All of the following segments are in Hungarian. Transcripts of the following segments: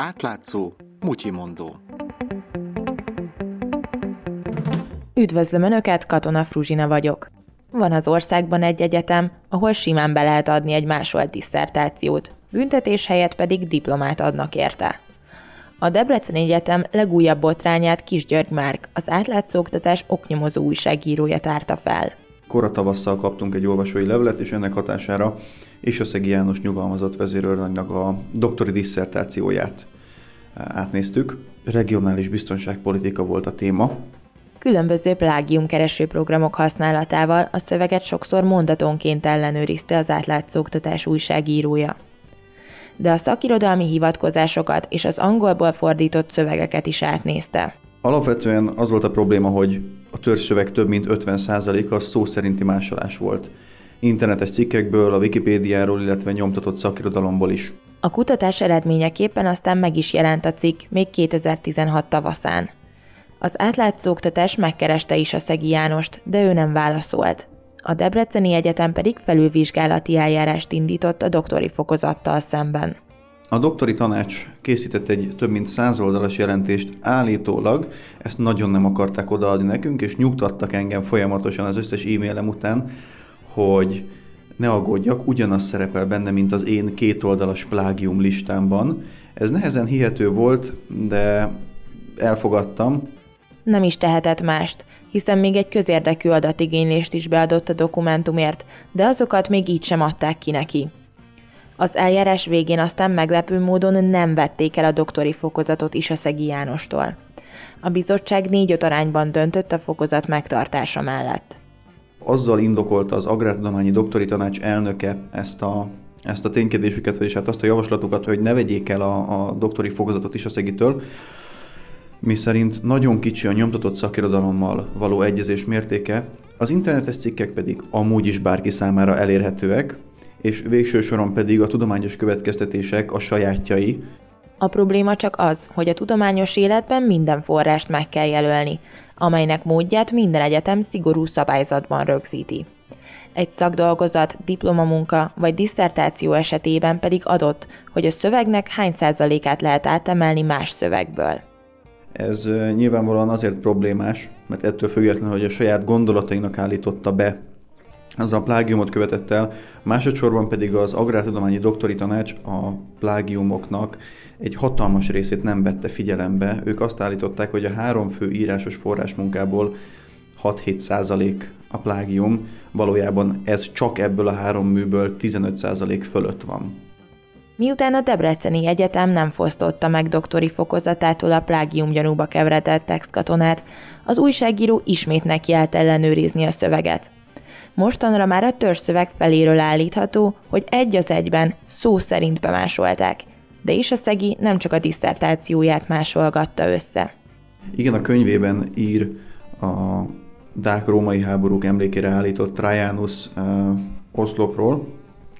Átlátszó, mutyimondó. Üdvözlöm Önöket, Katona Fruzsina vagyok. Van az országban egy egyetem, ahol simán be lehet adni egy másolt diszertációt, büntetés helyett pedig diplomát adnak érte. A Debreceni Egyetem legújabb botrányát Kis György Márk, az átlátszó oktatás oknyomozó újságírója tárta fel. Kora tavasszal kaptunk egy olvasói levelet, és ennek hatására és a Szegi János nyugalmazott vezérőrnagynak a doktori disszertációját átnéztük. Regionális biztonságpolitika volt a téma. Különböző plágiumkereső programok használatával a szöveget sokszor mondatonként ellenőrizte az átlátszó oktatás újságírója. De a szakirodalmi hivatkozásokat és az angolból fordított szövegeket is átnézte. Alapvetően az volt a probléma, hogy a törzszöveg több mint 50%-a szó szerinti másolás volt. Internetes cikkekből, a Wikipédiáról, illetve nyomtatott szakirodalomból is. A kutatás eredményeképpen aztán meg is jelent a cikk még 2016 tavaszán. Az átlátszó oktatás megkereste is a Szegi Jánost, de ő nem válaszolt. A Debreceni Egyetem pedig felülvizsgálati eljárást indított a doktori fokozattal szemben. A doktori tanács készített egy több mint száz oldalas jelentést állítólag, ezt nagyon nem akarták odaadni nekünk, és nyugtattak engem folyamatosan az összes e-mailem után, hogy ne aggódjak, ugyanaz szerepel benne, mint az én kétoldalas plágium listámban. Ez nehezen hihető volt, de elfogadtam. Nem is tehetett mást, hiszen még egy közérdekű adatigénylést is beadott a dokumentumért, de azokat még így sem adták ki neki. Az eljárás végén aztán meglepő módon nem vették el a doktori fokozatot is a Szegi Jánostól. A bizottság négy-öt arányban döntött a fokozat megtartása mellett. Azzal indokolta az Agrártudományi Doktori Tanács elnöke ezt a, ezt a ténykedésüket, vagyis hát azt a javaslatukat, hogy ne vegyék el a, a doktori fokozatot is a Szegitől, mi szerint nagyon kicsi a nyomtatott szakirodalommal való egyezés mértéke, az internetes cikkek pedig amúgy is bárki számára elérhetőek, és végső soron pedig a tudományos következtetések a sajátjai. A probléma csak az, hogy a tudományos életben minden forrást meg kell jelölni, amelynek módját minden egyetem szigorú szabályzatban rögzíti. Egy szakdolgozat, diplomamunka vagy diszertáció esetében pedig adott, hogy a szövegnek hány százalékát lehet átemelni más szövegből. Ez nyilvánvalóan azért problémás, mert ettől függetlenül, hogy a saját gondolatainak állította be az a plágiumot követett el, másodszorban pedig az Agrártudományi Doktori Tanács a plágiumoknak egy hatalmas részét nem vette figyelembe. Ők azt állították, hogy a három fő írásos forrásmunkából 6-7 százalék a plágium, valójában ez csak ebből a három műből 15 százalék fölött van. Miután a Debreceni Egyetem nem fosztotta meg doktori fokozatától a plágium gyanúba keveredett textkatonát, az újságíró ismét nekiállt ellenőrizni a szöveget. Mostanra már a törzszöveg feléről állítható, hogy egy az egyben szó szerint bemásolták, de is a szegi nem csak a diszertációját másolgatta össze. Igen, a könyvében ír a dák-római háborúk emlékére állított Trajanus uh, oszlopról,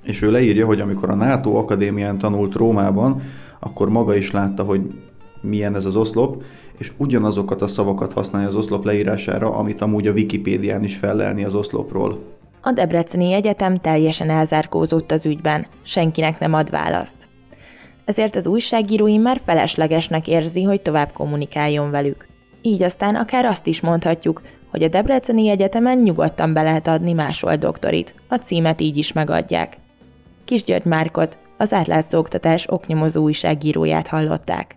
és ő leírja, hogy amikor a NATO akadémián tanult Rómában, akkor maga is látta, hogy milyen ez az oszlop, és ugyanazokat a szavakat használja az oszlop leírására, amit amúgy a Wikipédián is fellelni az oszlopról. A Debreceni Egyetem teljesen elzárkózott az ügyben, senkinek nem ad választ. Ezért az újságírói már feleslegesnek érzi, hogy tovább kommunikáljon velük. Így aztán akár azt is mondhatjuk, hogy a Debreceni Egyetemen nyugodtan be lehet adni másol doktorit, a címet így is megadják. Kis György Márkot, az átlátszó oktatás oknyomozó újságíróját hallották.